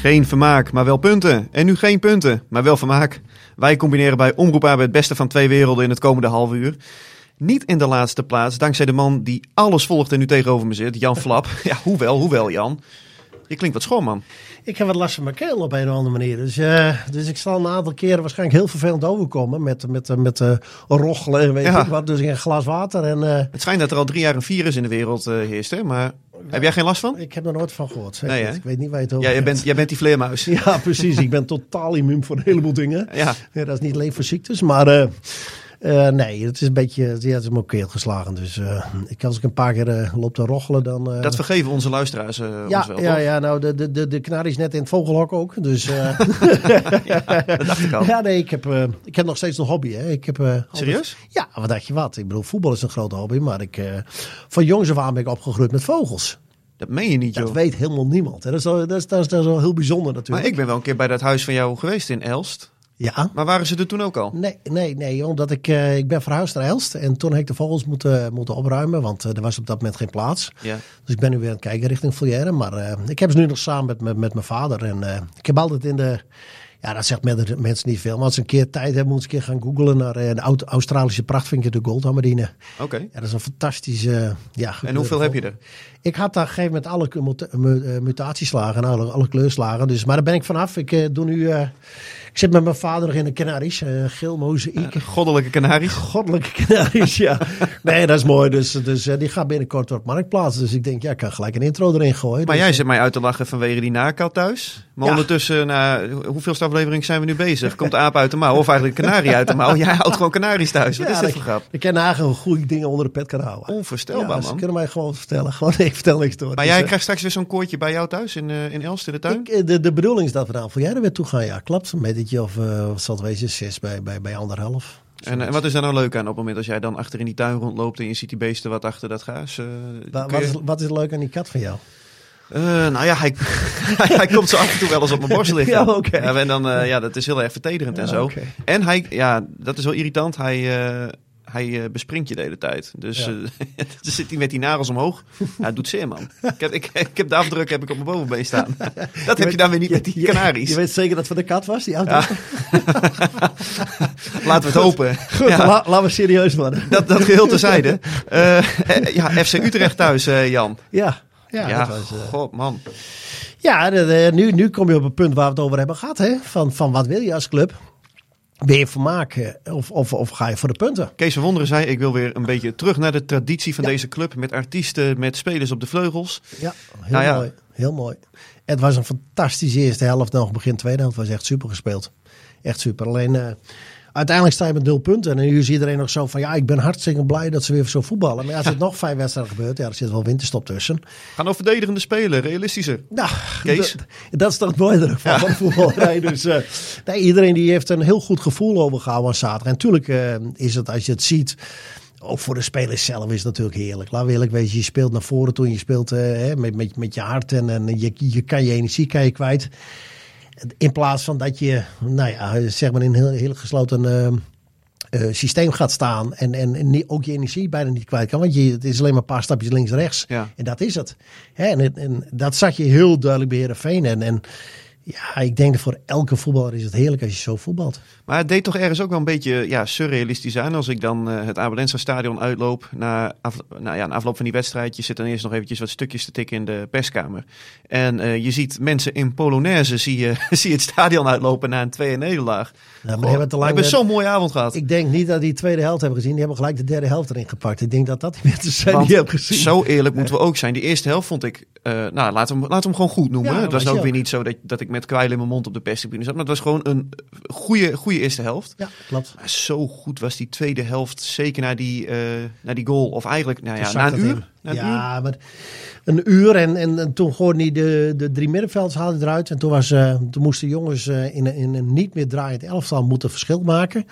Geen vermaak, maar wel punten. En nu geen punten, maar wel vermaak. Wij combineren bij Omroep AB het beste van twee werelden in het komende half uur. Niet in de laatste plaats, dankzij de man die alles volgt en nu tegenover me zit, Jan Flap. Ja, hoewel, hoewel Jan. Je klinkt wat schoon, man. Ik heb wat last van mijn keel op een of andere manier. Dus, eh, dus ik zal een aantal keren waarschijnlijk heel vervelend overkomen. Met, met, met, met uh, rochelen en weet Ja. ik wat. Dus een glas water. En, eh, Het schijnt dat er al drie jaar een virus in de wereld eh, heerst, hè? Maar heb jij geen last van? ik heb er nooit van gehoord. zeg Nee, ik weet niet waar je het over Ja, jij bent, jij bent die vleermuis. Ja, precies. ik ben totaal immuun voor een heleboel dingen. Ja. Ja, dat is niet alleen voor ziektes, maar eh, nee, het is een beetje, ja, het is me ook keel geslagen. Dus eh, ik, als ik een paar keer eh, loop te rochelen, dan... Dat vergeven onze luisteraars ja, ons wel, ja, toch? ja, nou, de, de, de, de is net in het vogelhok ook. Dus eh, Dat dacht ik al. ja, nee, ik heb, ik heb nog steeds een hobby. Hè. Ik heb, altijd- Serieus? Ja, wat dacht je wat? Ik bedoel, voetbal is een grote hobby, maar ik, van jongs af aan ben ik opgegroeid met vogels. Dat meen je niet, Dat joh. weet helemaal niemand. Hè. Dat, is, wel- dat, is, dat, is, dat is wel heel bijzonder Maar natuurlijk. ik ben wel een keer bij dat huis van jou geweest in Elst. Ja. Maar waren ze er toen ook al? Nee, nee, nee, omdat ik, eh, ik ben verhuisd naar Elst. En toen heb ik de vogels moeten, moeten opruimen, want eh, er was op dat moment geen plaats. Ja. Dus ik ben nu weer aan het kijken richting Volière. Maar eh, ik heb ze nu nog samen met, met, met mijn vader. En ik heb altijd in de... Ja, dat zegt mensen niet veel. Maar als ze een keer tijd hebben, moeten ze een keer gaan googlen naar eh, de Au- Australische prachtvinker, de Goldhammerine. Oké. Ja, dat is een fantastische... ja, En hoeveel heb je er? Ik had daar een gegeven moment alle eh, mutatieslagen en alle, alle kleurslagen. Dus, maar daar ben ik vanaf. Ik eh, doe nu... eh, ik zit met mijn vader nog in de Canaries. eh geel mozaïek. Goddelijke kanaries. Goddelijke Canaries, ja. Nee, dat is mooi. Dus, dus eh, die gaat binnenkort op marktplaats. Dus ik denk, ja, ik kan gelijk een intro erin gooien. Maar Dus, jij zit mij uit te lachen vanwege die nakat thuis. Maar Ja. ondertussen, nou, hoeveelste aflevering zijn we nu bezig? Komt de aap uit de mouw of eigenlijk kanarie uit de mouw? Jij houdt gewoon kanaries thuis. Wat ja, is dit dat- voor grap? Ik ken Hagen goede dingen onder de pet kan houden. Onvoorstelbaar, ja, ze man. kunnen mij gewoon vertellen. Gewoon, ik vertel niks door. Maar Dus, jij eh, krijgt straks weer zo'n koortje bij jou thuis in, eh, in Elst in de tuin? ik, eh, de, de bedoeling is dat we dan voor jij er weer toe gaan. Ja, klopt. Een metertje of wat zal het wezen? Zes bij, bij, bij anderhalf. En, en wat is daar nou leuk aan op het moment als jij dan achter in die tuin rondloopt en je ziet die beesten wat achter dat gaas? wat, je- is, wat is leuk aan die kat van jou? Eh, nou ja, hij, hij komt zo af en toe wel eens op mijn borst liggen. Ja, oké. en dan, eh, ja, dat is heel erg vertederend en zo. En hij, ja, dat is wel irritant. Hij, eh, hij bespringt je de hele tijd. Dus Ja. dan zit hij met die nagels omhoog. Ja, het doet zeer, man. Ik heb, ik, ik heb de afdruk heb ik op mijn bovenbeen staan. Dat heb je dan weer niet met die kanaries. Je, weet zeker dat het van de kat was, die? Ja. Laten we het hopen. Goed, la- laten we serieus worden. Dat, dat geheel terzijde. Ja, FC Utrecht thuis, Jan. Ja, ja, Ja, dat was, eh, god man. ja nu, nu kom je op het punt waar we het over hebben gehad. Hè? Van, van wat wil je als club? Ben je vermaak eh, of, of, of ga je voor de punten? Kees van Wonderen zei, ik wil weer een beetje terug naar de traditie van deze club. Met artiesten, met spelers op de vleugels. Ja, heel Nou ja. mooi. Heel mooi. Het was een fantastische eerste helft. Nog begin tweede helft was echt super gespeeld. Echt super. Alleen eh, uiteindelijk sta je met nul punten. En nu is iedereen nog zo van ja, ik ben hartstikke blij dat ze weer zo voetballen. Maar ja, als er nog vijf wedstrijden gebeurt, ja, er zit wel winterstop tussen. Gaan nou verdedigende spelen, realistischer. Nou, Kees? Dat, is toch het mooie ervan van de voetballerij. Dus eh, nee, iedereen die heeft een heel goed gevoel overgehouden aan zaterdag. En natuurlijk eh, is het, als je het ziet, ook voor de spelers zelf is het natuurlijk heerlijk. Laat we eerlijk wezen, je speelt naar voren toe. Je speelt eh, met, met, met je hart en, en je, je kan je energie kan je kwijt. In plaats van dat je, nou ja, zeg maar in een heel, heel gesloten... eh, eh, systeem gaat staan en, en, ook je energie bijna niet kwijt kan. Want je, het is alleen maar een paar stapjes links en rechts. Ja. En dat is het. Hè, en, en dat zag je heel duidelijk bij Heerenveen. En, en Ja, ik denk dat voor elke voetballer is het heerlijk als je zo voetbalt. Maar het deed toch ergens ook wel een beetje ja, surrealistisch aan als ik dan uh, het Abelensa stadion uitloop. Na, af, nou ja, na afloop van die wedstrijd, je zit dan eerst nog eventjes wat stukjes te tikken in de perskamer. En uh, je ziet mensen in Polonaise, zie je, zie je het stadion uitlopen na een 2 nederlaag. Ja, maar hebben, te lang hebben zo'n mooie avond gehad. Ik denk niet dat die tweede helft hebben gezien. Die hebben gelijk de derde helft erin gepakt. Ik denk dat dat die mensen zijn die hebben gezien. Zo eerlijk moeten we ook zijn. Die eerste helft vond ik, uh, nou laten we, laten we hem gewoon goed noemen. Ja, het was was ook weer niet zo dat, dat ik met kwijl in mijn mond op de perstribune zat. Maar het was gewoon een goede, goede eerste helft. Ja, klopt. Maar zo goed was die tweede helft, zeker na die, uh, na die goal. Of eigenlijk, nou ja, na een uur. Na een uur. ja, maar een uur en, en, en toen gooide hij de, de drie middenvelders haalde eruit. En toen, was, uh, toen moesten jongens uh, in, een- in een niet meer draaiend elftal moeten verschil maken.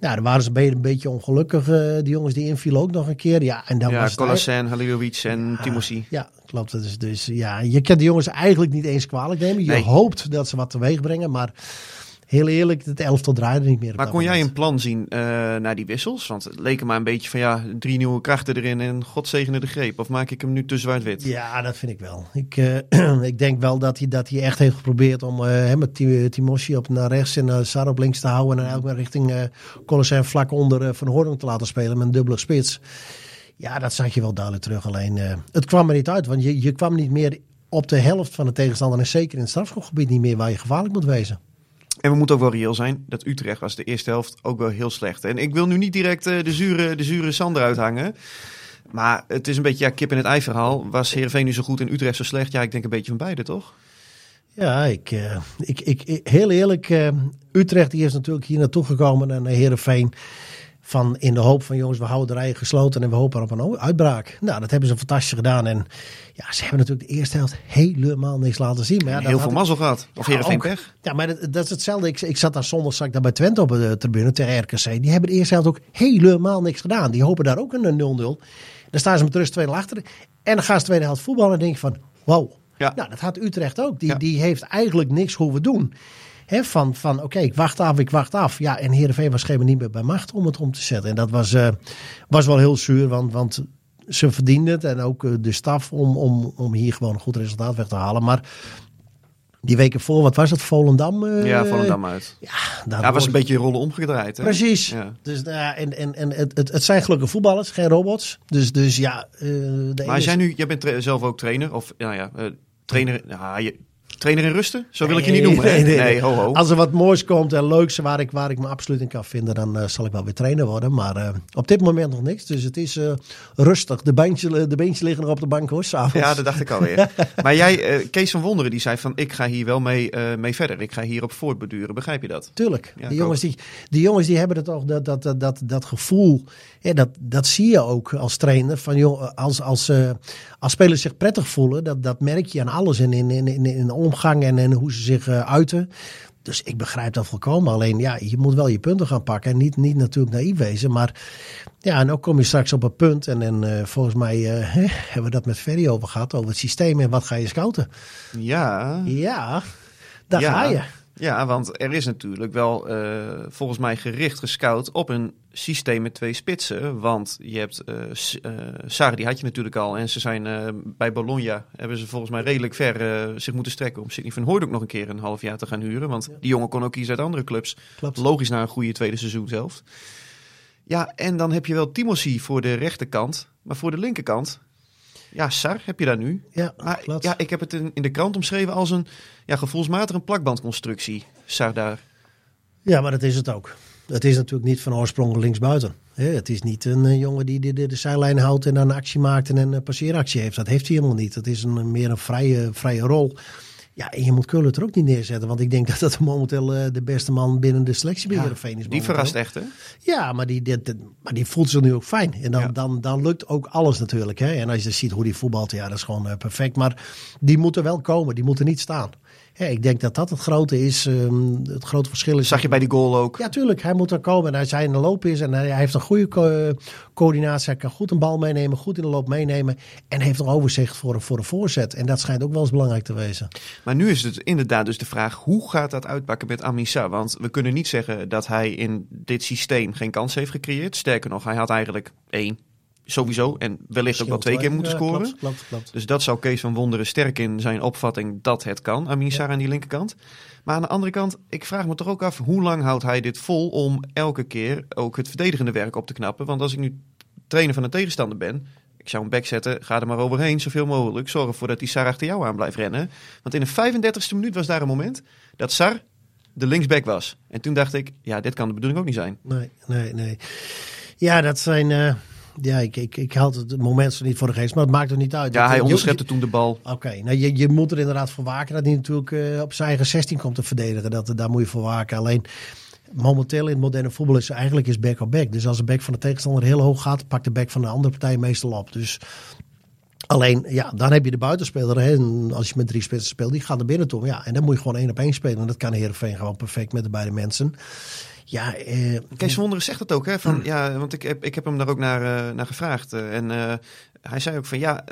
Ja, dan waren ze een beetje, een beetje ongelukkig, uh, die jongens die invielen ook nog een keer. Ja, en dan Ja, was Halilovic en Ah, Timothy. Ja, klopt. Dus, dus ja, je kan de jongens eigenlijk niet eens kwalijk nemen. Je Nee. hoopt dat ze wat teweeg brengen, maar heel eerlijk, het elftal draaide niet meer. Maar kon jij een plan zien uh, naar die wissels? Want het leek maar een beetje van ja, drie nieuwe krachten erin en God zegene de greep. Of maak ik hem nu te zwart-wit? Ja, dat vind ik wel. Ik, uh, ik denk wel dat hij, dat hij echt heeft geprobeerd om uh, met Timosje op naar rechts en Sar op links te houden. En eigenlijk richting uh, vlak onder Van Hoorn te laten spelen met een dubbele spits. Ja, dat zag je wel duidelijk terug. Alleen uh, het kwam er niet uit, want je, je kwam niet meer op de helft van de tegenstander. En zeker in het strafschopgebied niet meer waar je gevaarlijk moet wezen. En we moeten ook wel reëel zijn. Dat Utrecht was de eerste helft ook wel heel slecht. En ik wil nu niet direct uh, de, zure, de zure Sander uithangen. Maar het is een beetje ja, kip in het ei verhaal. Was Heerenveen nu zo goed en Utrecht zo slecht? Ja, ik denk een beetje van beide, toch? Ja, ik, uh, ik, ik, heel eerlijk. Uh, Utrecht die is natuurlijk hier naartoe gekomen en Heerenveen. Van in de hoop van jongens, we houden de rijen gesloten en we hopen op een uitbraak. Nou, dat hebben ze fantastisch gedaan. En ja, ze hebben natuurlijk de eerste helft helemaal niks laten zien. Maar ja, Heel veel mazzel gehad. Of ja, Heerenveen pech. Ja, maar dat, dat, is hetzelfde. Ik, ik zat daar zondag zat ik daar bij Twente op de tribune tegen RKC. Die hebben de eerste helft ook helemaal niks gedaan. Die hopen daar ook een 0-0. Dan staan ze met rust 2 achter. En dan gaan ze de tweede helft voetballen en denk je van, wow. Ja. Nou, dat had Utrecht ook. Die, Ja. die heeft eigenlijk niks hoeven doen. He, van van oké, okay, ik wacht af, ik wacht af. Ja, en Heerenveen was geen niet meer bij macht om het om te zetten. En dat was, uh, was wel heel zuur, want, want ze verdienden het. En ook uh, de staf om, om, om hier gewoon een goed resultaat weg te halen. Maar die weken voor, wat was het? Volendam? Uh, ja, Volendam uit. Ja, daar ja, was een beetje rollen omgedraaid. Hè? Precies. Ja. Dus, uh, en en, en het, het, het zijn gelukkig voetballers, geen robots. Dus, dus ja. de maar jij nu, jij bent zelf ook trainer, of nou ja, trainer. Ja, je, Trainer in rusten? Zo wil nee, ik je niet noemen. Nee, nee, nee, ho, ho. Als er wat moois komt en leuks waar ik, waar ik me absoluut in kan vinden, dan uh, zal ik wel weer trainer worden. Maar uh, op dit moment nog niks. Dus het is uh, rustig. De beentjes, de beentjes liggen nog op de bank hoor, s'avonds. Ja, dat dacht ik alweer. maar jij, Kees van Wonderen, die zei van ik ga hier wel mee, mee verder. Ik ga hierop voortbeduren. Begrijp je dat? Tuurlijk. Ja, die, jongens die, die jongens die hebben het toch, dat, dat, dat, dat, dat gevoel. Ja, dat, dat zie je ook als trainer. Van, joh, als, als, als spelers zich prettig voelen, dat, dat merk je aan alles. In, in, in, in, in omgang en, en hoe ze zich uh, uiten. Dus ik begrijp dat volkomen. Alleen ja, je moet wel je punten gaan pakken. En niet, niet natuurlijk naïef wezen. Maar ja, en ook kom je straks op een punt. En, en uh, volgens mij uh, hè, hebben we dat met Ferry over gehad. Over het systeem en wat ga je scouten. Ja. Ja, daar ja. ga je. Ja, want er is natuurlijk wel uh, volgens mij gericht gescout op een systeem met twee spitsen. Want je hebt uh, uh, Sarri, die had je natuurlijk al. En ze zijn bij Bologna, hebben ze volgens mij redelijk ver zich moeten strekken om Sidney van Hooyd ook nog een keer een half jaar te gaan huren. Want ja. die jongen kon ook kiezen uit andere clubs. Klopt. Logisch na een goede tweede seizoenshelft. Ja, en dan heb je wel Timothy voor de rechterkant. Maar voor de linkerkant, ja, Sar heb je daar nu. Ja, maar, klopt. ja, ik heb het in, in de krant omschreven als een ja, gevoelsmatig een plakbandconstructie. Sar daar. Ja, maar dat is het ook. Het is natuurlijk niet van oorsprong linksbuiten. Het is niet een uh, jongen die de, de, de, zijlijn houdt en dan een actie maakt en een uh, passeeractie heeft. Dat heeft hij helemaal niet. Het is een, meer een vrije, vrije rol. Ja, en je moet Kullen er ook niet neerzetten. Want ik denk dat dat momenteel uh, de beste man binnen de selectie bij ja, is. Die verrast echt, hè? Ja, maar die, maar die voelt zich nu ook fijn. En dan, ja. dan, dan lukt ook alles natuurlijk. Hè? En als je ziet hoe die voetbalt, ja, dat is gewoon uh, perfect. Maar die moeten wel komen. Die moeten niet staan. Ja, ik denk dat dat het grote is. Um, het grote verschil is. Zag je bij die goal ook? Ja, tuurlijk. Hij moet er komen. En als hij in de loop is en hij heeft een goede co coördinatie. Hij kan goed een bal meenemen, goed in de loop meenemen. En heeft een overzicht voor, voor de voorzet. En dat schijnt ook wel eens belangrijk te wezen. Maar nu is het inderdaad dus de vraag: hoe gaat dat uitpakken met Amisa? Want we kunnen niet zeggen dat hij in dit systeem geen kans heeft gecreëerd. Sterker nog, hij had eigenlijk één, sowieso. En wellicht ook wel twee keer moeten Ja, scoren. Klopt, klopt, klopt. Dus dat zou Kees van Wonderen sterk in zijn opvatting dat het kan. Amin Sarr aan die linkerkant. Maar aan de andere kant, ik vraag me toch ook af... hoe lang houdt hij dit vol om elke keer ook het verdedigende werk op te knappen? Want als ik nu trainer van een tegenstander ben... ik zou een back zetten, ga er maar overheen zoveel mogelijk. Zorg ervoor dat die Sar achter jou aan blijft rennen. Want in de 35e minuut was daar een moment dat Sar de linksback was. En toen dacht ik, ja, dit kan de bedoeling ook niet zijn. Nee, nee, nee. Ja, dat zijn... eh, ja, ik, ik, ik haal het moment zo niet voor de geest, maar het maakt er niet uit. Ja, Dat- hij je- onderschepte toen de bal. Oké, nou je, je moet er inderdaad voor waken dat hij natuurlijk eh, op zijn eigen 16 komt te verdedigen. Dat, daar moet je voor waken. Alleen momenteel in het moderne voetbal is eigenlijk is back op back. Dus als de back van de tegenstander heel hoog gaat, pakt de back van de andere partij meestal op. Dus alleen, ja, dan heb je de buitenspeler. Hè, en als je met drie spitsen speelt, die gaat naar binnen toe. Ja, en dan moet je gewoon één op één spelen. En dat kan Heerenveen gewoon perfect met de beide mensen. Ja, eh, Kees Wonderen zegt het ook, hè? Van, ja, want ik heb, ik heb hem daar ook naar, eh, naar gevraagd. eh, en hij zei ook van, ja,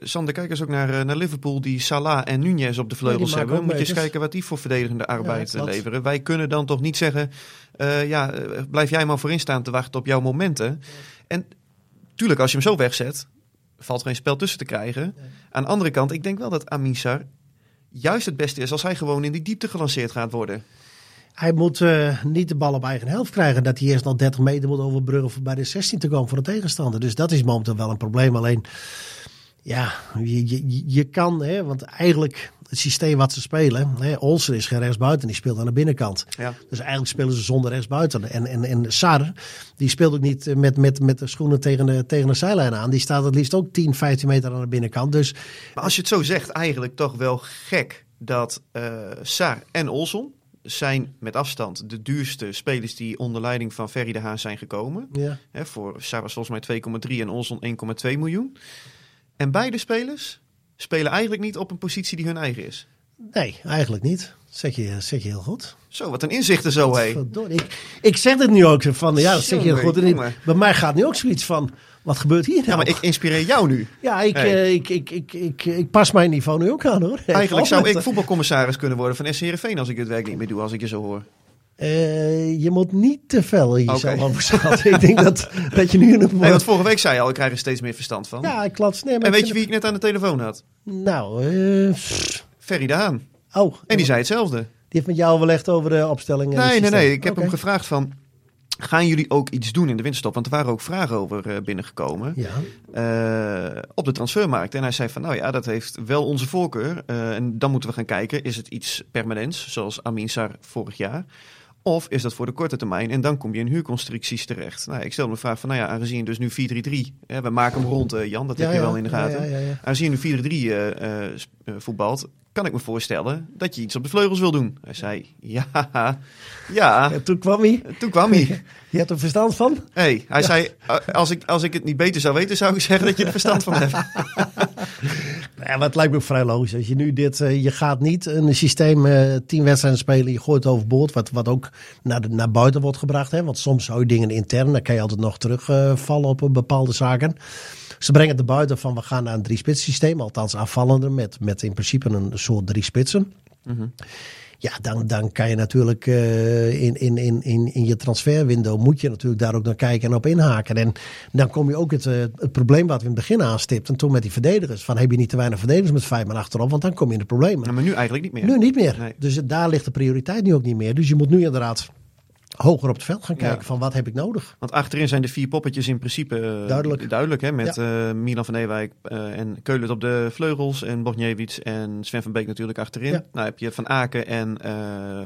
Sander, kijk eens ook naar, naar Liverpool, die Salah en Nunez op de vleugels hebben. ook Moet je eens kijken wat die voor verdedigende arbeid Ja, leveren. Wij kunnen dan toch niet zeggen, ja, blijf jij maar voorin staan te wachten op jouw momenten. En tuurlijk, als je hem zo wegzet, valt er geen spel tussen te krijgen. Aan de andere kant, ik denk wel dat Amisar juist het beste is als hij gewoon in die diepte gelanceerd gaat worden. Hij moet eh, niet de bal op eigen helft krijgen. Dat hij eerst nog 30 meter moet overbruggen om bij de 16 te komen voor de tegenstander. Dus dat is momenteel wel een probleem. Alleen, ja, je, je, je kan, hè, want eigenlijk het systeem wat ze spelen. Hè, Olsen is geen rechtsbuiten, die speelt aan de binnenkant. Ja. Dus eigenlijk spelen ze zonder rechtsbuiten. En, en, en Sar, die speelt ook niet met, met, met de schoenen tegen de, tegen de zijlijn aan. Die staat het liefst ook 10, 15 meter aan de binnenkant. Dus Maar als je het zo zegt, eigenlijk toch wel gek dat eh Sar en Olson zijn met afstand de duurste spelers die onder leiding van Ferry de Haan zijn gekomen. ja, Hè, voor Sar was volgens mij 2,3 en Olson 1,2 miljoen. En beide spelers spelen eigenlijk niet op een positie die hun eigen is. nee, eigenlijk niet. Zeg je, zeg je heel goed. Zo, wat een inzichten zo, hé. Ik, ik zeg het nu ook van, ja, dat zeg je heel goed. En bij mij gaat nu ook zoiets van, wat gebeurt hier nou? Ja, maar ik inspireer jou nu. ja, ik, Hey. eh, ik, ik, ik, ik, ik pas mijn niveau nu ook aan hoor. Eigenlijk zou ik voetbalcommissaris kunnen worden van SC Heerenveen als ik het werk niet meer doe, als ik je zo hoor. Eh, je moet niet te veel in jezelf Oké. overschatten. ik denk dat, dat je nu het Nee, want vorige week zei je al, ik krijg er steeds meer verstand van. Ja, ik klopt. Nee, maar en weet je wie ik net aan de telefoon had? Nou, pff. Ferry de Haan. oh. En die zei hetzelfde. Die heeft met jou overlegd over de opstelling. en het Nee, nee, nee. Ik heb hem gevraagd van... Gaan jullie ook iets doen in de winterstop? Want er waren ook vragen over eh, binnengekomen. Ja, eh, op de transfermarkt. En hij zei van, nou ja, dat heeft wel onze voorkeur. Eh, en dan moeten we gaan kijken, is het iets permanents, zoals Amin Sar vorig jaar? Of is dat voor de korte termijn? En dan kom je in huurconstructies terecht. Nou, ik stel me de vraag van, nou ja, aangezien dus nu 4-3-3... Hè, we maken hem rond, eh, Jan, dat heb je ja. wel in de gaten. Ja. Aangezien je nu 4-3 eh, eh, eh, voetbalt, kan ik me voorstellen dat je iets op de vleugels wil doen. Hij zei, ja, ja. En toen kwam hij. Toen kwam hij. Je hebt er verstand van? Hey, hij zei, "Uh, als ik, als ik het niet beter zou weten, zou ik zeggen dat je er verstand van hebt. Ja, maar het lijkt me ook vrij logisch. Als je nu dit, eh, je gaat niet een systeem eh tien wedstrijden spelen, je gooit het overboord, wat, wat ook naar, naar buiten wordt gebracht. Hè? Want soms hou je dingen intern, dan kan je altijd nog terugvallen op een bepaalde zaken. Ze brengen het er buiten van we gaan naar een drie-spits systeem, althans aanvallender, met, met in principe een soort drie spitsen. Ja, dan, dan kan je natuurlijk eh, in, in, in, in, in je transferwindow moet je natuurlijk daar ook naar kijken en op inhaken. En dan kom je ook het, eh, het probleem wat we in het begin aanstipten, toen met die verdedigers. Van heb je niet te weinig verdedigers met vijf man achterop, want dan kom je in de problemen. maar nu eigenlijk niet meer. Nu niet meer. Nee. Dus daar ligt de prioriteit nu ook niet meer. Dus je moet nu inderdaad hoger op het veld gaan kijken Ja. van wat heb ik nodig. Want achterin zijn de vier poppetjes in principe eh, Duidelijk. duidelijk hè? Met eh, Milan van Ewijk eh, en Keulen op de vleugels en Bogniewicz en Sven van Beek natuurlijk achterin. Ja. Nou heb je Van Aken en.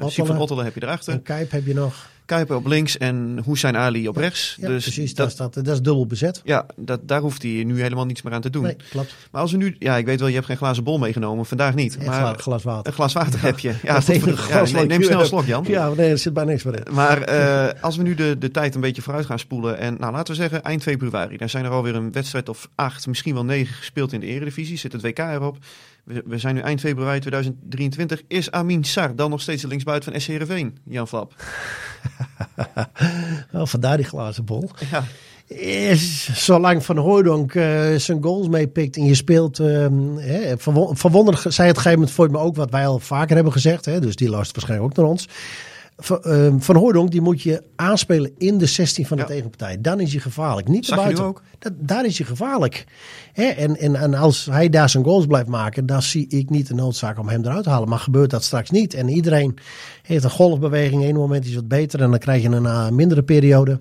Siem van Ottelen heb je erachter. En Kuip heb je nog. Kuiper op links en Hussein Ali op rechts. Ja, dus precies. dat, Dat, dat, dat is dubbel bezet. ja, dat, daar hoeft hij nu helemaal niets meer aan te doen. Nee, klopt. Maar als we nu, ja, ik weet wel, je hebt geen glazen bol meegenomen, vandaag niet. Een maar gla- glas water. een glas water heb je. Ja, goed voor een glas neem, snel een slok, Jan. Ja, nee, er zit bij niks meer in. Maar eh, als we nu de, de tijd een beetje vooruit gaan spoelen. En nou, laten we zeggen eind februari. Dan zijn er alweer een wedstrijd of acht, misschien wel negen gespeeld in de Eredivisie. Zit het WK erop. We, we zijn nu eind februari 2023. Is Amin Sar dan nog steeds de linksbuiten van SC Heerenveen, Jan Flap? Oh, vandaar die glazen bol. Ja. Is, zolang Van Hooydonk eh, zijn goals meepikt en je speelt... ehm hè, verwonderlijk zei het op een gegeven moment voor me ook wat wij al vaker hebben gezegd. Hè, dus die luistert waarschijnlijk ook naar ons. Van, uh, van Hooydonk, die moet je aanspelen in de 16 van de Ja. tegenpartij. Dan is je gevaarlijk. Niet Zag buiten. ook? Dat, daar is je gevaarlijk. Hè? En, en, en als hij daar zijn goals blijft maken, dan zie ik niet de noodzaak om hem eruit te halen. Maar gebeurt dat straks niet. En iedereen heeft een golfbeweging. Eén moment is wat beter en dan krijg je een uh, mindere periode.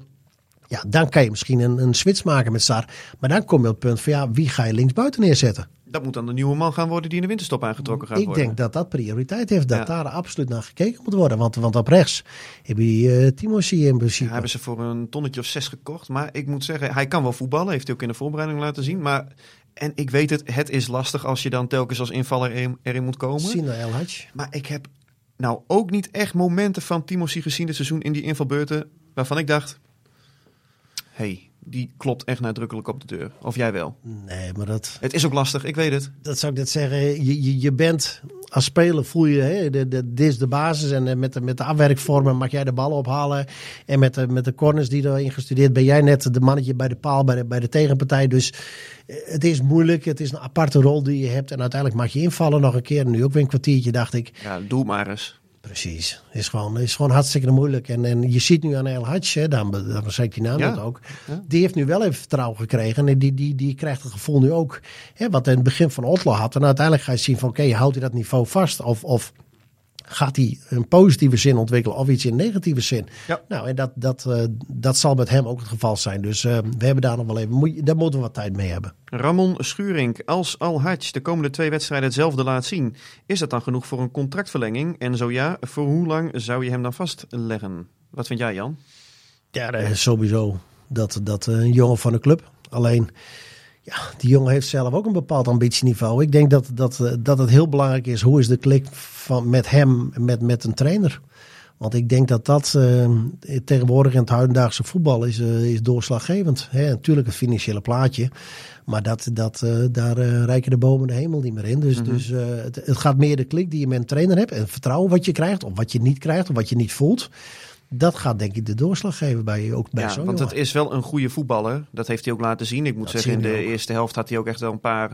Ja, dan kan je misschien een, een switch maken met Sar. Maar dan kom je op het punt van ja, wie ga je linksbuiten neerzetten? Dat moet dan de nieuwe man gaan worden die in de winterstop aangetrokken gaat Ik worden. denk dat dat prioriteit heeft. Dat Ja. daar absoluut naar gekeken moet worden. Want, want op rechts heb je uh, in principe. Ja, hebben ze voor een tonnetje of zes gekocht. Maar ik moet zeggen, hij kan wel voetballen. Heeft hij ook in de voorbereiding laten zien. Maar, en ik weet het, het is lastig als je dan telkens als invaller erin, erin moet komen. Sina El. Maar ik heb nou ook niet echt momenten van Timothy gezien dit seizoen in die invalbeurten. Waarvan ik dacht, hey, die klopt echt nadrukkelijk op de deur. Of jij wel. Nee, maar dat, Het is ook lastig, ik weet het. dat zou ik net zeggen. Je, je, je bent als speler voel je, hè, de, de, dit is de basis. En eh, met de, met de afwerkvormen mag jij de ballen ophalen. En met de, met de corners die erin gestudeerd ben jij net de mannetje bij de paal, bij de, bij de tegenpartij. Dus eh, het is moeilijk. Het is een aparte rol die je hebt. En uiteindelijk mag je invallen nog een keer. Nu ook weer een kwartiertje, dacht ik. Ja, doe maar eens. Precies. Is gewoon, is gewoon hartstikke moeilijk. En, en je ziet nu aan El Hadj, hè, dan, dan zeg ik die naam Ja. net ook. Ja. Die heeft nu wel even vertrouwen gekregen. En die, die, die krijgt het gevoel nu ook. Hè, wat in het begin van Otlo had. En uiteindelijk ga je zien van oké, houdt hij dat niveau vast? Of, of gaat hij een positieve zin ontwikkelen of iets in negatieve zin? Ja. Nou, en dat, dat, eh, dat zal met hem ook het geval zijn. Dus eh, we hebben daar nog wel even, moet, daar moeten we wat tijd mee hebben. Ramon Schuring, als Al Hadj de komende twee wedstrijden hetzelfde laat zien, is dat dan genoeg voor een contractverlenging? En zo ja, voor hoe lang zou je hem dan vastleggen? Wat vind jij, Jan? Ja, dat is sowieso dat, dat eh, een jongen van de club. Alleen, ja, die jongen heeft zelf ook een bepaald ambitieniveau. Ik denk dat, dat, eh, dat het heel belangrijk is. Hoe is de klik van, met hem, met, met een trainer? Want ik denk dat dat eh, tegenwoordig in het huidendaagse voetbal is, eh, is doorslaggevend. Hè, natuurlijk het financiële plaatje. Maar dat, dat, daar rijken de bomen de hemel niet meer in. Dus, dus eh, het, het gaat meer de klik die je met een trainer hebt. En het vertrouwen wat je krijgt. Of wat je niet krijgt. Of wat je niet voelt. Dat gaat denk ik de doorslag geven bij, ook bij Ja, zo'n want jongen. het is wel een goede voetballer. Dat heeft hij ook laten zien. Ik moet Dat zeggen, in de ook. eerste helft had hij ook echt wel een paar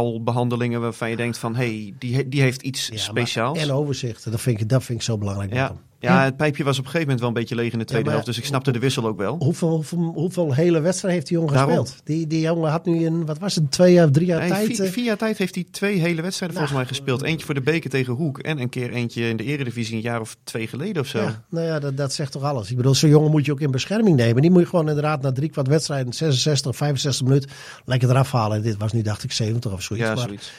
balbehandelingen waarvan je denkt van, hé, hey, die, die heeft iets Ja, speciaals. En overzicht. Dat vind ik, dat vind ik zo belangrijk. ja. Ja, het pijpje was op een gegeven moment wel een beetje leeg in de tweede helft. Dus ik snapte de wissel ook wel. Hoeveel, hoeveel, hoeveel hele wedstrijden heeft die jongen Daarom. gespeeld? Die, die jongen had nu in, wat was het, twee jaar, drie jaar Nee, tijd? vier, eh, vier jaar tijd heeft hij twee hele wedstrijden Nou. volgens mij gespeeld. Eentje voor de beker tegen Hoek en een keer eentje in de eredivisie een jaar of twee geleden of zo. Ja, nou ja, dat, dat zegt toch alles. Ik bedoel, zo'n jongen moet je ook in bescherming nemen. Die moet je gewoon inderdaad na drie kwart wedstrijden, 66, 65 minuten, lekker eraf halen. Dit was nu, dacht ik, 70 of zoiets. Ja, maar zoiets.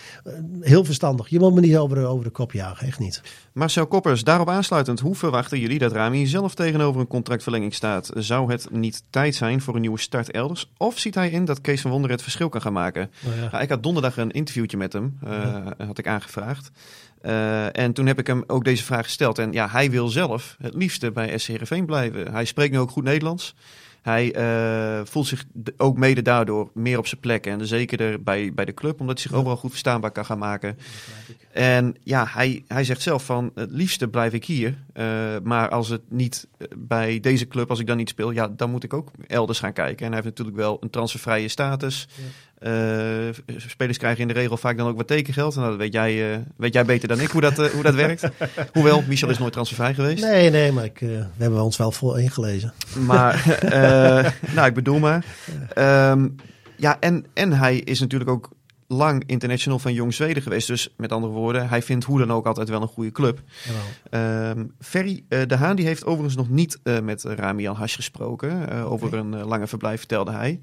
heel verstandig. Je moet me niet over de, over de kop jagen, echt niet. Marcel Koppers, daarop aansluitend, hoe verwachten jullie dat Rami zelf tegenover een contractverlenging staat? Zou het niet tijd zijn voor een nieuwe start elders? Of ziet hij in dat Kees van Wonder het verschil kan gaan maken? Nou ja. Nou, ik had donderdag een interviewtje met hem, eh, had ik aangevraagd. Eh, en toen heb ik hem ook deze vraag gesteld. En ja, hij wil zelf het liefste bij SC Heerenveen blijven. Hij spreekt nu ook goed Nederlands. Hij eh, voelt zich ook mede daardoor meer op zijn plek. En zeker bij, bij de club, omdat hij zich overal goed verstaanbaar kan gaan maken. En ja, hij, hij zegt zelf van het liefste blijf ik hier. Eh, maar als het niet eh, bij deze club, als ik dan niet speel, ja, dan moet ik ook elders gaan kijken. En hij heeft natuurlijk wel een transfervrije status. Eh, spelers krijgen in de regel vaak dan ook wat tekengeld. En dat weet jij, eh, weet jij beter dan ik hoe dat, eh, hoe dat werkt. Hoewel, Michel is nooit transfervrij geweest. Nee, nee, maar ik, we hebben ons wel voor ingelezen. Maar, nou, ik bedoel maar. Ehm, ja, en, en hij is natuurlijk ook lang international van Jong Zweden geweest. Dus met andere woorden, hij vindt hoe dan ook altijd wel een goede club. Ehm Ferry de Haan die heeft overigens nog niet eh, met Rami Al Hash gesproken. over een lange verblijf, vertelde hij.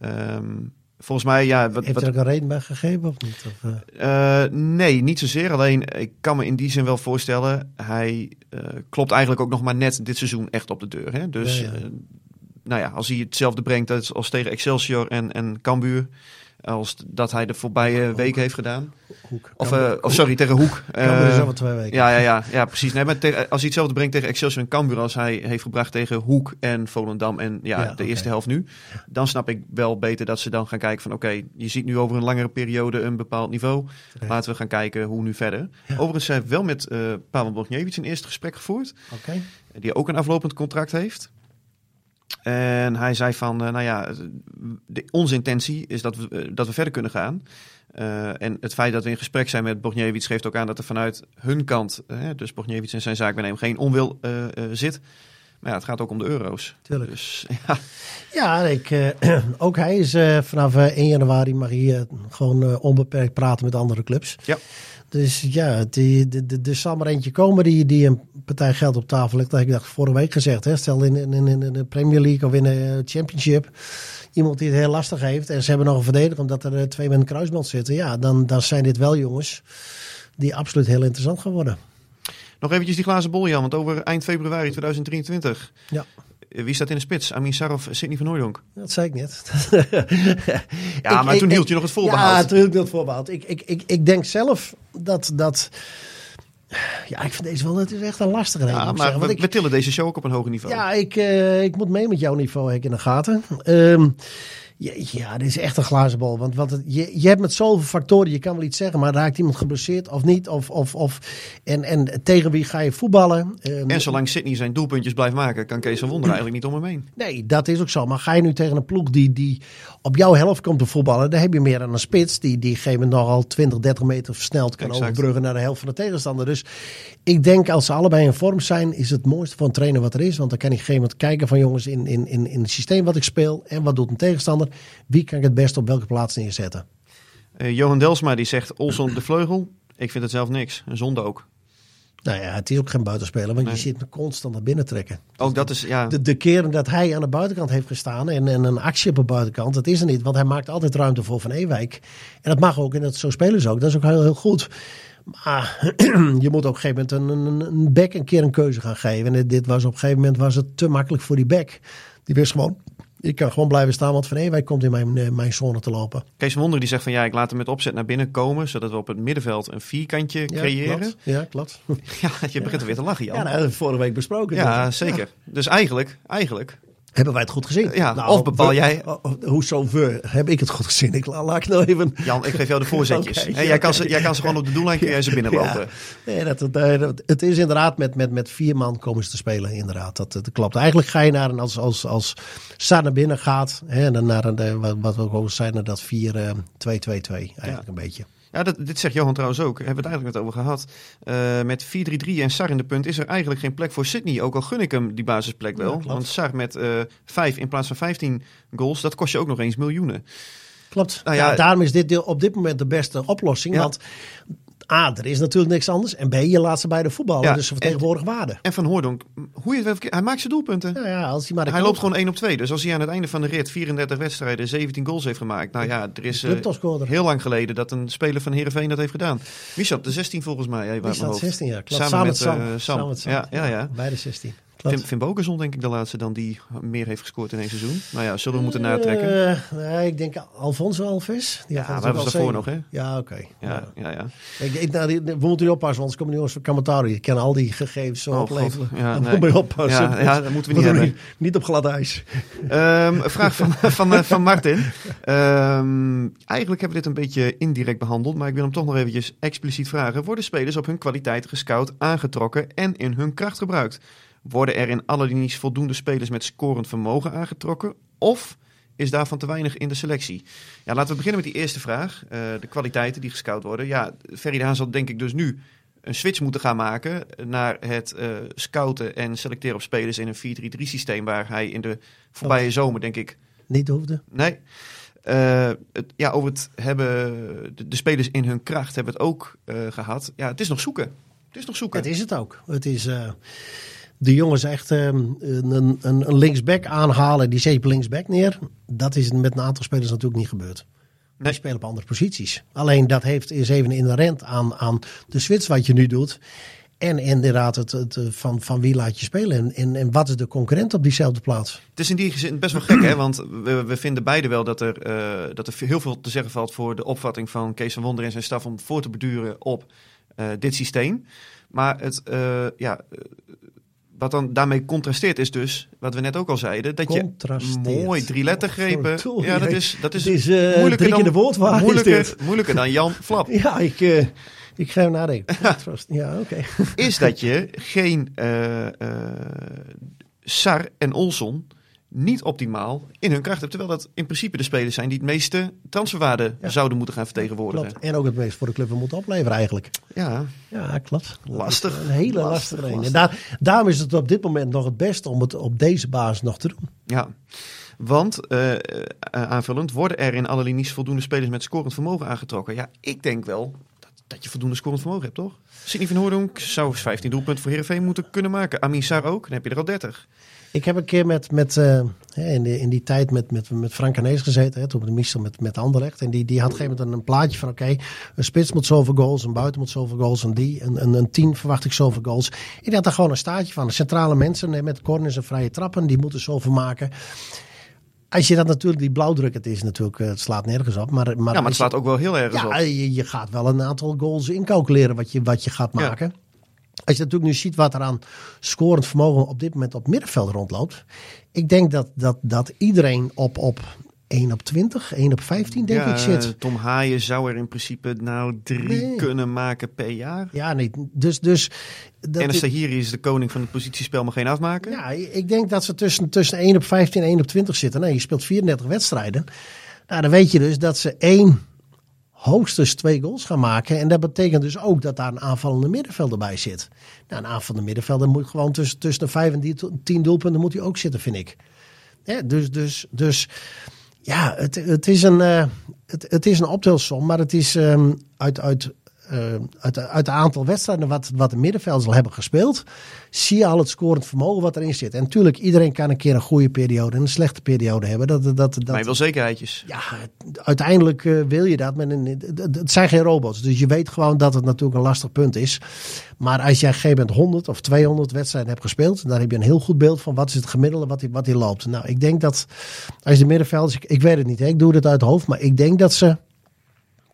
Ehm, volgens mij, ja... Wat, Heeft er ook een reden bij gegeven of niet? Of, eh, eh, nee, niet zozeer. Alleen, ik kan me in die zin wel voorstellen... hij eh, klopt eigenlijk ook nog maar net dit seizoen echt op de deur. Hè? Dus, Ja, ja. nou ja, als hij hetzelfde brengt als, als tegen Excelsior en, en Cambuur... als dat hij de voorbije week heeft gedaan. Hoek. Of, eh, of sorry, tegen Hoek. Cambuur is Eh, twee weken. ja, ja, ja, ja, precies. Nee, maar tegen- als hij hetzelfde brengt tegen Excelsior en Cambuur als hij heeft gebracht tegen Hoek en Volendam en ja, Ja, de eerste helft nu, dan snap ik wel beter dat ze dan gaan kijken van oké, je ziet nu over een langere periode een bepaald niveau. Laten we gaan kijken hoe nu verder. Overigens zijn we wel met eh Pavel Bogniewicz een eerste gesprek gevoerd, Oké. die ook een aflopend contract heeft. En hij zei van, nou ja, de, onze intentie is dat we, dat we verder kunnen gaan. Uh, en het feit dat we in gesprek zijn met Bogniewicz geeft ook aan dat er vanuit hun kant, dus Bogniewicz en zijn zaakbenemer, geen onwil uh, zit. Maar ja, het gaat ook om de euro's. Tuurlijk. Dus, ja, ja ik, ook hij is vanaf 1 januari mag hij gewoon onbeperkt praten met andere clubs. Ja. Dus ja, die, de, de, de zal maar eentje komen die, die een partij geld op tafel legt. Dat heb ik dacht vorige week gezegd. Hè? Stel in, in, in de Premier League of in de Championship iemand die het heel lastig heeft. En ze hebben nog een verdediger omdat er twee met een kruisband zitten. Ja, dan, dan zijn dit wel jongens die absoluut heel interessant gaan worden. Nog eventjes die glazen bol, Jan. Want over eind februari 2023. Ja. Wie staat in de spits? Amin Sar of Sidney van Hooydonk? Dat zei ik net. ja, maar toen hield je nog het voorbehoud. Ja, toen hield ik het voorbehoud. Ik, ik, ik, ik denk zelf dat... dat ja, ik vind deze wel, het is echt een lastige. Ja, maar we, ik, we, tillen deze show ook op een hoger niveau. Ja, ik, uh, ik moet mee met jouw niveau in de gaten. Um, ja, ja, dit is echt een glazen bal. Want, want je, je hebt met zoveel factoren, je kan wel iets zeggen, maar raakt iemand geblesseerd of niet? Of, of, of, en, en tegen wie ga je voetballen? Um, en zolang Sydney zijn doelpuntjes blijft maken, kan Kees van Wonder eigenlijk niet om hem heen. Nee, dat is ook zo. Maar ga je nu tegen een ploeg die, die op jouw helft komt te voetballen, dan heb je meer dan een spits die, die gegeven nogal 20, 30 meter versneld kan exact. overbruggen naar de helft van de tegenstander. Dus ik denk als ze allebei in vorm zijn, is het mooiste voor een trainer wat er is. Want dan kan hij op een gegeven moment kijken van jongens in, in, in, in het systeem wat ik speel en wat doet een tegenstander. Wie kan ik het best op welke plaats neerzetten? Uh, Johan Delsma die zegt Olson de vleugel. Ik vind het zelf niks. Een zonde ook. Nou ja, het is ook geen buitenspeler, want je zit me constant naar binnen trekken. Ook dat is, ja. De, de keren dat hij aan de buitenkant heeft gestaan en, en een actie op de buitenkant, dat is er niet. Want hij maakt altijd ruimte voor Van Ewijk. En dat mag ook, en dat, zo spelen ze ook. Dat is ook heel, heel goed. Maar je moet op een gegeven moment een, een, een back een keer een keuze gaan geven. En dit was op een gegeven moment was het te makkelijk voor die back. Die wist gewoon, ik kan gewoon blijven staan, want Van Ewijk komt in mijn, eh, mijn zone te lopen. Kees Wonder die zegt van ja, ik laat hem met opzet naar binnen komen, zodat we op het middenveld een vierkantje creëren. Ja, klopt. Ja, je begint er weer te lachen, Jan. Ja, nou, dat hebben we vorige week besproken. Ja, zeker. Dus eigenlijk, eigenlijk hebben wij het goed gezien? Ja, nou, of bepaal jij... Hoezo we? Heb ik het goed gezien? Ik laat ik nou even... Jan, ik geef jou de voorzetjes. okay, jij, kan ze, jij kan ze gewoon op de doellijn, kun jij ze binnenlopen. Ja. Nee, dat, dat, het is inderdaad met, met, met vier man komen ze te spelen, inderdaad. Dat, dat klopt. Eigenlijk ga je naar een, als, als, als naar binnen gaat, hè, en dan naar een, wat, wat we ook zeiden, dat 4-2-2-2 eigenlijk ja. een beetje. Ja, dat, dit zegt Johan trouwens ook. Hebben we het eigenlijk net over gehad. Uh, met 4-3-3 en Sar in de punt is er eigenlijk geen plek voor Sydney. Ook al gun ik hem die basisplek wel. Ja, want Sar met uh, eh, 5 in plaats van 15 goals, dat kost je ook nog eens miljoenen. Klopt. Nou ja, ja, daarom is dit op dit moment de beste oplossing. Ja. Want A, er is natuurlijk niks anders. En B, je laat ze bij de voetballen. Ja, dus ze vertegenwoordigen waarde. En Van Hoordonk, hoe je het hij maakt zijn doelpunten. Ja, ja, als hij maar hij loopt gewoon 1 op 2. Dus als hij aan het einde van de rit 34 wedstrijden 17 goals heeft gemaakt. Nou ja, er is uh, heel lang geleden dat een speler van Heerenveen dat heeft gedaan. Wie zat de 16 volgens mij? Wie zat 16, ja. Samen, Samen, met, Sam. Uh, Sam. Samen met Sam. Ja, ja, ja. Beide 16. Vind, vind Bokerson denk ik de laatste dan die meer heeft gescoord in één seizoen. Nou ja, zullen we moeten natrekken? Uh, nee, ik denk Alfonso Alves. Die ja, we hebben ze daarvoor nog, hè? Ja, oké. Okay. Ja, ja, ja. Ik, ik, nou, die, we moeten nu oppassen, want komen jongens van Kamatari. Die kennen al die gegevens zo oh, opleveren. Ja, dan nee. moet je oppassen. Ja, ja, dat moeten we niet hebben. Niet, op glad ijs. Um, vraag van, van, uh, van Martin. Um, eigenlijk hebben we dit een beetje indirect behandeld, maar ik wil hem toch nog eventjes expliciet vragen. Worden spelers op hun kwaliteit gescout, aangetrokken en in hun kracht gebruikt? Worden er in alle linies voldoende spelers met scorend vermogen aangetrokken? Of is daarvan te weinig in de selectie? Ja, laten we beginnen met die eerste vraag. Uh, de kwaliteiten die gescout worden. Ja, Ferry de Haan zal denk ik dus nu een switch moeten gaan maken naar het uh, scouten en selecteren op spelers in een 4-3-3 systeem waar hij in de voorbije zomer denk ik... Niet hoefde. Nee. Uh, het, ja, over het hebben, de, de, spelers in hun kracht hebben het ook gehad. Ja, het is nog zoeken. Het is nog zoeken. Het is het ook. Het is de jongens echt um, een, een, een, linksback aanhalen, die zet linksback neer. Dat is met een aantal spelers natuurlijk niet gebeurd. Die spelen op andere posities. Alleen dat heeft, is even inherent aan, aan de switch wat je nu doet. En inderdaad, het, het, van, van wie laat je spelen en, en, en wat is de concurrent op diezelfde plaats? Het is in die zin best wel gek, hè? want we, we vinden beide wel dat er, uh, dat er heel veel te zeggen valt voor de opvatting van Kees van Wonder en zijn staf om voor te beduren op uh, dit systeem. Maar het, uh, ja, wat dan daarmee contrasteert is dus, wat we net ook al zeiden, dat je mooi drie lettergrepen... Ja, dat is, dat is, is uh, moeilijker, dan, woordwaar moeilijker, moeilijker dan Jan Flap. Ja, ik, uh, ik ga nadenken. ja, oké. Okay. Is dat je geen uh, Sar en Olson niet optimaal in hun kracht hebben. Terwijl dat in principe de spelers zijn die het meeste transferwaarde Ja. zouden moeten gaan vertegenwoordigen. Klopt. En ook het meest voor de club moeten opleveren eigenlijk. Ja, Ja, klopt. Lastig. Een hele Lastig, lastige. En lastig. daar, daarom is het op dit moment nog het beste om het op deze basis nog te doen. ja. Want eh, eh, aanvullend worden er in alle linies voldoende spelers met scorend vermogen aangetrokken. Ja, ik denk wel dat, dat je voldoende scorend vermogen hebt, toch? Sidney van Hoordonk zou eens 15 doelpunten voor Heerenveen moeten kunnen maken. Amin Sarr ook, dan heb je er al 30. Ik heb een keer met, met, eh, in, de, in die tijd met, met, met Frank Canees gezeten, hè, toen op de Michel met, met Anderlecht. En die, die had op een gegeven moment een plaatje van, oké, een spits moet zoveel goals, een buiten moet zoveel goals, en die, een, een, een team verwacht ik zoveel goals. En die had daar gewoon een staartje van. De centrale mensen met corners en vrije trappen, die moeten zoveel maken. Als je dat natuurlijk, die blauwdruk, het is natuurlijk, eh, het slaat nergens op. Maar, maar, Ja, maar het slaat ook wel heel erg ja, op. je, je gaat wel een aantal goals incalculeren wat je, wat je gaat Ja. Als je natuurlijk nu ziet wat er aan scorend vermogen op dit moment op middenveld rondloopt. Ik denk dat, dat, dat iedereen op, op 1 op 20, 1 op 15 denk Ja, ik zit. Tom Haaien zou er in principe nou drie Nee. kunnen maken per jaar. Ja, nee, dus... dus dat en Tahiri is de koning van het positiespel, mag geen afmaken. Ja, ik denk dat ze tussen, tussen 1 op 15 en 1 op 20 zitten. Nou, je speelt 34 wedstrijden. Nou, dan weet je dus dat ze één, hoogstens twee goals gaan maken. En dat betekent dus ook dat daar een aanvallende middenvelder bij zit. Nou, een aanvallende middenvelder moet gewoon tussen, tussen de 5 en die- 10 doelpunten moet hij ook zitten, vind ik. Dus, dus, dus ja, het, het, is een, eh, het, het is een optelsom, maar het is ehm, uit, uit, eh, uit, uit het aantal wedstrijden wat, wat de middenvelders al hebben gespeeld, zie je al het scorend vermogen wat erin zit. En natuurlijk, iedereen kan een keer een goede periode en een slechte periode hebben. Dat, dat, dat, Maar je wil zekerheidjes. ja, uiteindelijk eh, wil je dat. Met een, het- zijn geen robots. Dus je weet gewoon dat het natuurlijk een lastig punt is. Maar als jij op een gegeven moment 100 of 200 wedstrijden hebt gespeeld. Dan heb je een heel goed beeld van wat is het gemiddelde wat hij wat die loopt. Nou, ik denk dat als je de middenvelders. Ik, ik weet het niet, hè, ik doe het uit het hoofd. Maar ik denk dat ze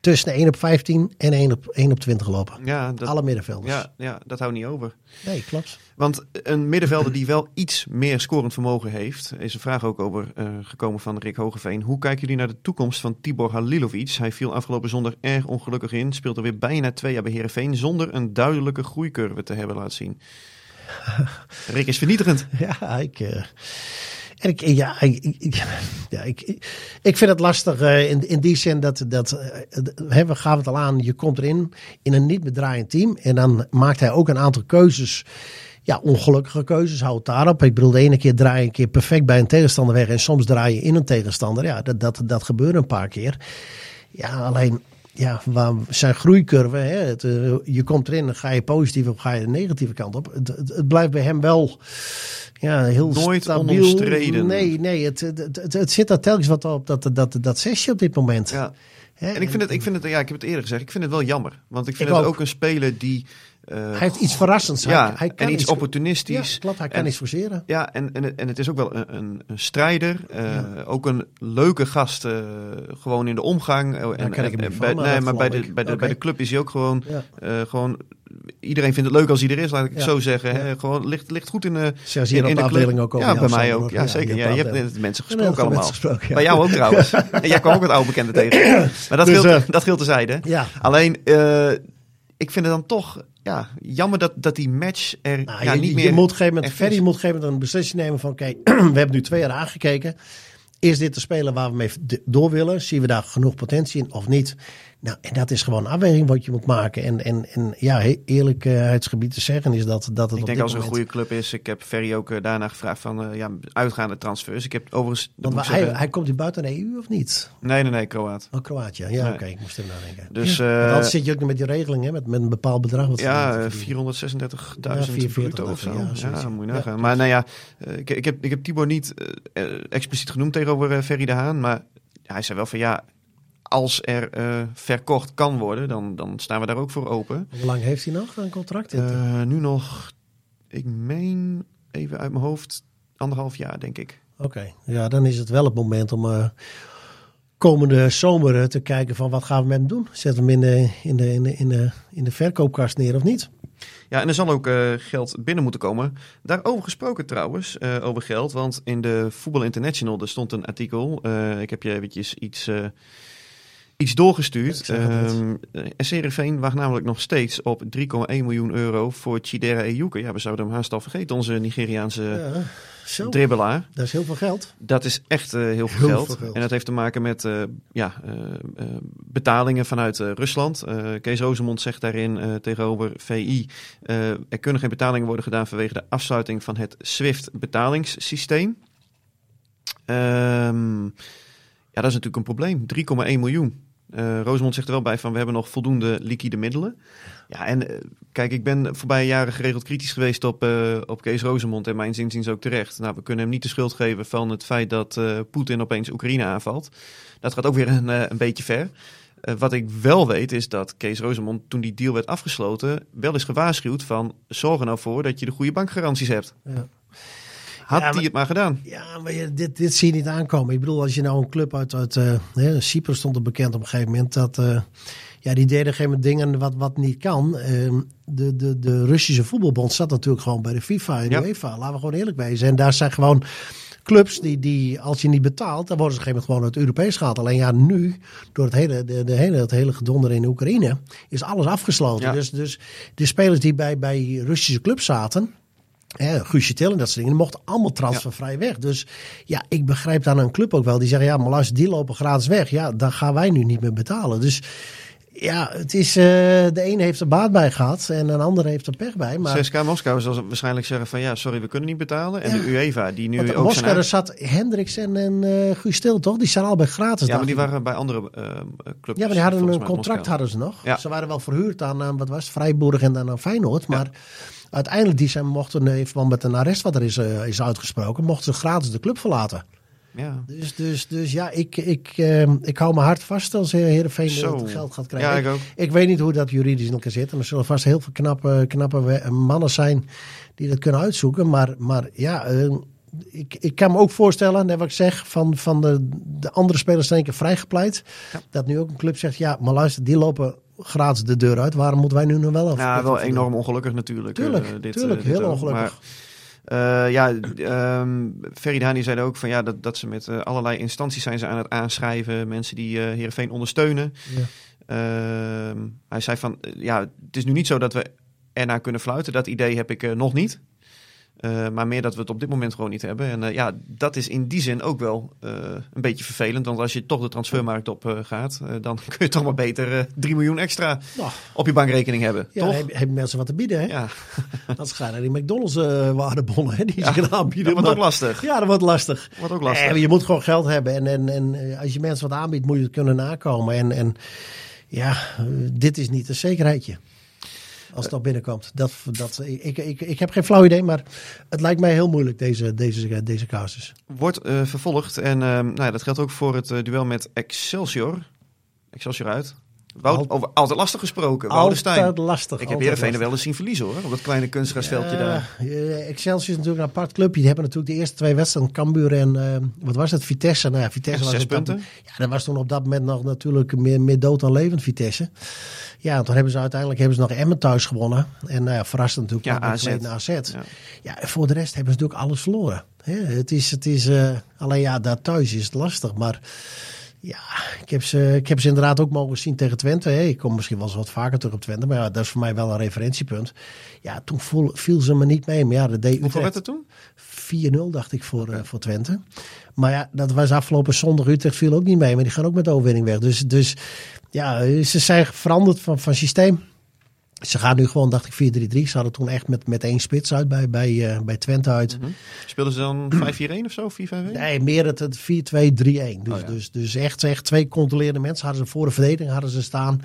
tussen de 1 op 15 en 1 op, 1 op 20 lopen. Ja, dat, Alle middenvelders. ja, ja, dat houdt niet over. Nee, klopt. Want een middenvelder die wel iets meer scorend vermogen heeft, is een vraag ook over eh, gekomen van Rick Hogeveen. Hoe kijken jullie naar de toekomst van Tibor Halilovic? Hij viel afgelopen zondag erg ongelukkig in, speelt er weer bijna twee jaar bij Heerenveen zonder een duidelijke groeicurve te hebben laten zien. Rick is vernietigend. Ja, ik. eh, en ik, ja, ik, ik- ja, ik, ik, vind het lastig eh, in, in die zin dat, dat eh, we gaven het al aan, je komt erin in een niet bedraaiend team en dan maakt hij ook een aantal keuzes. Ja, ongelukkige keuzes, hou het daarop. Ik bedoel, de ene keer draai je een keer perfect bij een tegenstander weg en soms draai je in een tegenstander. Ja, dat, dat, dat gebeurt een paar keer. Ja, alleen ja, waar zijn groeicurve, hè, het, eh, je komt erin, dan ga je positief of ga je de negatieve kant op. Het, het, het blijft bij hem wel ja, heel Nooit stabiel. onomstreden. Nee, nee, het, het, het, zit er telkens wat op, dat, dat, dat zesje op dit moment. Ja. Hè, En ik vind het, ik vind het, ja, ik heb het eerder gezegd, ik vind het wel jammer. Want ik vind Ik het ook. ook een speler die... eh, hij heeft iets verrassends. ja, hij, hij kan en iets Ja, opportunistisch. klopt, hij kan En- iets forceren. Ja, en, en, het- en het is ook wel een, een, een strijder. eh, Ook een leuke gast, eh, gewoon in de omgang. Eh, en, ken ik hem en- niet bij, van, maar nee, maar bij de, bij, de, bij de club is hij ook gewoon, Ja. gewoon... Iedereen vindt het leuk als hij er is, laat ik het Ja. zo zeggen. Ja. Hè? Gewoon ligt, ligt goed in de, Zelfs hier in, de club. afdeling ook al. Ja, bij mij ook. Ja, zeker. Ja, je hebt afdeling. mensen Ja, gesproken allemaal. mensen gesproken, ja. Bij jou ook trouwens. en jij kwam ook het oude bekende tegen. Maar dat, Dus, geldt, dat geldt tezijde. Ja. Alleen, ik vind het dan toch ja, jammer dat, dat die match er Nou, ja, je, niet je meer... moet op een gegeven moment, Ferry moet op een gegeven moment een beslissing nemen van, oké, we hebben nu twee jaar aangekeken. Is dit de speler waar we mee door willen? Zien we daar genoeg potentie in of niet? Nou, en dat is gewoon een afweging wat je moet maken. En, en, en ja, he- eerlijkheidsgebied te zeggen is dat, dat het Ik denk als een goede club is. Ik heb Ferry ook eh, daarna gevraagd van eh, ja, uitgaande transfers. Ik heb overigens... Want ik hij, zeggen- hij komt hier buiten de EU of niet? Nee, nee, nee, Kroaat. Oh, Kroatië. Ja, Nee. oké, ik moest er nadenken. Dus Want eh, anders zit je ook nog met die regeling, hè, met, met een bepaald bedrag. Wat ja, ze eh, verdienen. 436.000 Ja, 44 bruto of zo. ja, Ja, moet je Ja, nagaan. maar nou ja, ik, ik, heb, ik heb Tibor niet expliciet genoemd tegenover eh, Ferry de Haan. Maar hij zei wel van ja, als er eh, verkocht kan worden, dan, dan staan we daar ook voor open. Hoe lang heeft hij nog een contract? Eh, nu nog, ik meen even uit mijn hoofd, anderhalf jaar denk ik. Oké, ja, dan is het wel het moment om komende zomer te kijken van wat gaan we met hem doen. Zet hem in de, in de, in de, in de, in de verkoopkast neer of niet? Ja, en er zal ook eh, geld binnen moeten komen. Daarover gesproken trouwens, eh, over geld. Want in de Voetbal International er stond een artikel. eh, ik heb je eventjes iets, iets doorgestuurd. Ik zeg het Um, SCRV wacht namelijk nog steeds op 3,1 miljoen euro voor Chidera Ejuke. Ja, we zouden hem haast al vergeten, onze Nigeriaanse Ja, zo. dribbelaar. Dat is heel veel geld. Dat is echt eh, heel, veel, Heel geld. veel geld. En dat heeft te maken met eh, ja, eh, eh, betalingen vanuit eh, Rusland. Eh, Kees Rozemond zegt daarin eh, tegenover VI... eh, er kunnen geen betalingen worden gedaan vanwege de afsluiting van het SWIFT-betalingssysteem. Ehm, ja, dat is natuurlijk een probleem. 3,1 miljoen. Eh Rosemond zegt er wel bij van we hebben nog voldoende liquide middelen. Ja, en eh, kijk, ik ben voorbije jaren geregeld kritisch geweest op, eh, op Kees Rozemond en mijn zinziens ook terecht. Nou, we kunnen hem niet de schuld geven van het feit dat Poetin opeens Oekraïne aanvalt. Dat gaat ook weer een, een beetje ver. Wat ik wel weet is dat Kees Rozemond toen die deal werd afgesloten wel is gewaarschuwd van zorg er nou voor dat je de goede bankgaranties hebt. Ja. Had hij het maar gedaan. Ja, maar je, dit, dit zie je niet aankomen. Ik bedoel, als je nou een club uit, uit eh, hè, Cyprus stond er bekend op een gegeven moment dat eh, ja, die deden op een gegeven moment dingen wat, wat niet kan. Ehm, de, de, de Russische voetbalbond zat natuurlijk gewoon bij de FIFA en de Ja. UEFA. Laten we gewoon eerlijk wezen. En daar zijn gewoon clubs die, die als je niet betaalt, dan worden ze op een gegeven moment gewoon uit Europees gehaald. Alleen ja, nu, door het hele, de, de hele, het hele gedonder in Oekraïne, is alles afgesloten. Ja. Dus, dus de spelers die bij, bij Russische clubs zaten, Hè, Guusje Til en dat soort dingen. Die mochten allemaal transfervrij weg. Dus ja, ik begrijp dan een club ook wel. Die zeggen, ja, maar luister, die lopen gratis weg. Ja, dan gaan wij nu niet meer betalen. Dus ja, het is, eh, de ene heeft er baat bij gehad en een ander heeft er pech bij. Maar 6K Moskou zal waarschijnlijk zeggen van ja, sorry, we kunnen niet betalen. En Ja. de UEFA, die nu want ook in Moskou zijn... zat Hendricks en, en eh Guus Til, toch? Die zijn allebei gratis. Ja, maar die waren bij andere eh clubs. Ja, maar die hadden een contract Moskou. hadden ze nog. Ja. Ze waren wel verhuurd aan, wat was het, Vrijburg en dan aan Feyenoord. Ja. Maar uiteindelijk, die zijn mochten, in verband met een arrest wat er is, eh, is uitgesproken, mochten ze gratis de club verlaten. Ja. Dus, dus, dus ja, ik, ik, eh, ik hou me hard vast als Heerenveen het geld gaat krijgen. Ja, ik, ik ook. ik weet niet hoe dat juridisch in elkaar zit. En er zullen vast heel veel knappe, knappe mannen zijn die dat kunnen uitzoeken. Maar, maar ja, eh, ik, ik kan me ook voorstellen, net wat ik zeg, van, van de, de andere spelers zijn keer vrijgepleit. Dat nu ook een club zegt, ja, maar luister, die lopen gratis de deur uit. Waarom moeten wij nu nog wel af? Ja, wel enorm ongelukkig natuurlijk. Tuurlijk, eh, dit, tuurlijk, eh, dit heel ook. ongelukkig. Maar, eh, ja, ehm Feridani zei ook van ja, dat, dat ze met allerlei instanties zijn ze aan het aanschrijven. Mensen die eh Heerenveen ondersteunen. Ja. Ehm, hij zei van ja, het is nu niet zo dat we ernaar kunnen fluiten. Dat idee heb ik nog niet. Eh, maar meer dat we het op dit moment gewoon niet hebben. En eh, ja, dat is in die zin ook wel eh, een beetje vervelend. Want als je toch de transfermarkt op gaat, dan kun je toch maar beter eh 3 miljoen extra Nou, op je bankrekening hebben. ja, toch? heb, hebben mensen wat te bieden, hè? Ja, Dat gaan naar die McDonald's waardebonnen, hè? Die Ja, ze gaan aanbieden. dat wordt ook lastig. Ja, dat wordt lastig. Wordt ook lastig. Je moet gewoon geld hebben. En, en, en als je mensen wat aanbiedt, moet je het kunnen nakomen. En, en ja, dit is niet een zekerheidje. Als het nog binnenkomt. Dat, dat, ik, ik, ik heb geen flauw idee, maar het lijkt mij heel moeilijk, deze, deze, deze casus. Wordt eh, vervolgd. En ehm, nou ja, dat geldt ook voor het eh, duel met Excelsior. Excelsior uit. Wout, over altijd lastig gesproken. Altijd lastig. Ik heb Heerenveen er wel eens zien verliezen hoor. Op dat kleine kunstgrasveldje daar. Ja, eh, Excelsior is natuurlijk een apart clubje. Die hebben natuurlijk de eerste twee wedstrijden, Cambuur en eh, wat was het, Vitesse. Nou ja, Vitesse was Zes op dat- punten. ja, dat was toen op dat moment nog natuurlijk meer, meer dood dan levend Vitesse. Ja, en toen hebben ze uiteindelijk hebben ze nog Emmen thuis gewonnen. En nou ja, verrassend natuurlijk Ja, AZ. AZ. Ja. Voor de rest hebben ze natuurlijk alles verloren. Hè, het is, het is eh, alleen ja, daar thuis is het lastig. Maar ja, ik heb, ze, ik heb ze inderdaad ook mogen zien tegen Twente. Hè. Ik kom misschien wel eens wat vaker terug op Twente. Maar ja, dat is voor mij wel een referentiepunt. Ja, toen voel, viel ze me niet mee. Maar ja, dat deed Hoeveel werd het toen? 4-0 dacht ik voor, eh, voor Twente. Maar ja, dat was afgelopen zondag. Utrecht viel ook niet mee. Maar die gaan ook met de overwinning weg. Dus, dus ja, ze zijn veranderd van, van systeem. Ze gaan nu gewoon, dacht ik, 4-3-3. Ze hadden toen echt met, met één spits uit bij, bij, eh, bij Twente uit. Mhm. Speelden ze dan 5-4-1 of zo? 4-5-1? Nee, meer het, het 4-2-3-1. Dus, Oh, ja. dus, dus echt, echt twee controlerende mensen hadden ze voor de verdediging hadden ze staan.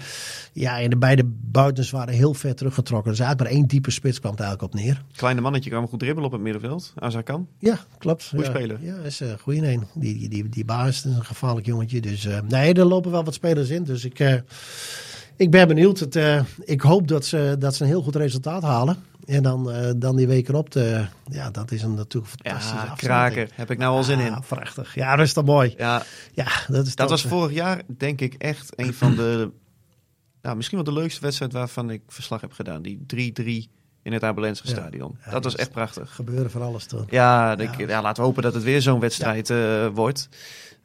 Ja, en de beide buitens waren heel ver teruggetrokken. Dus uit maar één diepe spits kwam het eigenlijk op neer. Kleine mannetje kan wel goed dribbelen op het middenveld. Azarkan. Ja, klopt. Goeie ja. speler. Ja, is een goede een. Die, die, die, die baas is een gevaarlijk jongetje. Dus eh, nee, er lopen wel wat spelers in. Dus ik, eh, ik ben benieuwd. Het, eh, ik hoop dat ze, dat ze een heel goed resultaat halen. En dan, eh, dan die weken op. De, ja, dat is een natuurlijk fantastische Ja, kraker. Heb ik nou al zin in. Ja, prachtig. Ja, dat is toch mooi. Ja, Ja, dat is dat was vorig jaar denk ik echt een van de... Nou, misschien wel de leukste wedstrijd waarvan ik verslag heb gedaan. Die 3-3 in het Abelense stadion. Ja, dat was echt prachtig. gebeuren van alles toch. Ja, ik- Ja. ja, laten we hopen dat het weer zo'n wedstrijd eh, wordt.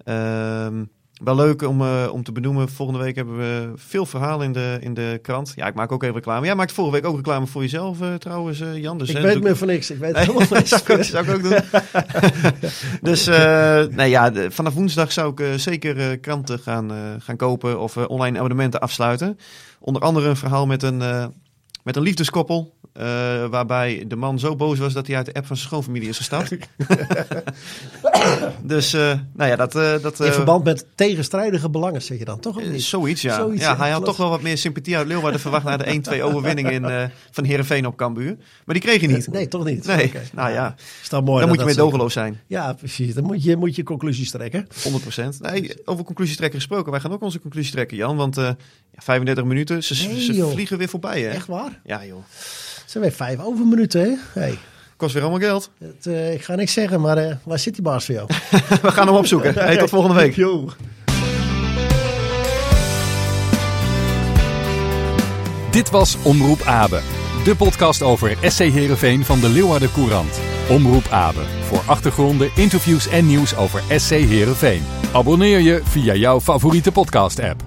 Ehm, Wel leuk om, eh, om te benoemen. Volgende week hebben we veel verhalen in de, in de krant. Ja, ik maak ook even reclame. Jij maakt vorige week ook reclame voor jezelf uh, trouwens, uh, Jan. Dus, ik weet meer van niks. Ik weet helemaal niks. zou, ik, zou ik ook doen. dus eh, nee, ja, de- vanaf woensdag zou ik eh, zeker eh, kranten gaan, eh, gaan kopen of eh, online abonnementen afsluiten. Onder andere een verhaal met een, eh, met een liefdeskoppel. eh, waarbij de man zo boos was dat hij uit de app van zijn schoonfamilie is gestapt. dus, eh, nou ja, dat... eh, dat In eh, verband met tegenstrijdige belangen, zeg je dan toch? Of niet? Zoiets, ja. Zoiets, ja, ja, hij had toch wel wat meer sympathie uit Leeuwarden verwacht na de 1-2 overwinning in, van Heerenveen op Cambuur. Maar die kreeg hij niet. Nee, toch niet? Nee, nou ja, dat mooi? dan moet je zo- dogeloos zijn. Ja, precies. Dan moet je, moet je conclusies trekken. 100%. Nee, over conclusies trekken gesproken. Wij gaan ook onze conclusie trekken, Jan. Want eh, ja, 35 minuten, ze, Nee, ze vliegen weer voorbij, hè? Echt waar? Ja, joh. Het zijn weer vijf overminuten, hè? Hey, Kost weer allemaal geld. het, eh, ik ga niks zeggen, maar eh, waar zit die baas voor jou? We gaan hem opzoeken. Hey, tot volgende week. Yo. Dit was Omroep Abe, de podcast over SC Heerenveen van de Leeuwarden Courant. Omroep Abe, voor achtergronden, interviews en nieuws over SC Heerenveen. Abonneer je via jouw favoriete podcast-app.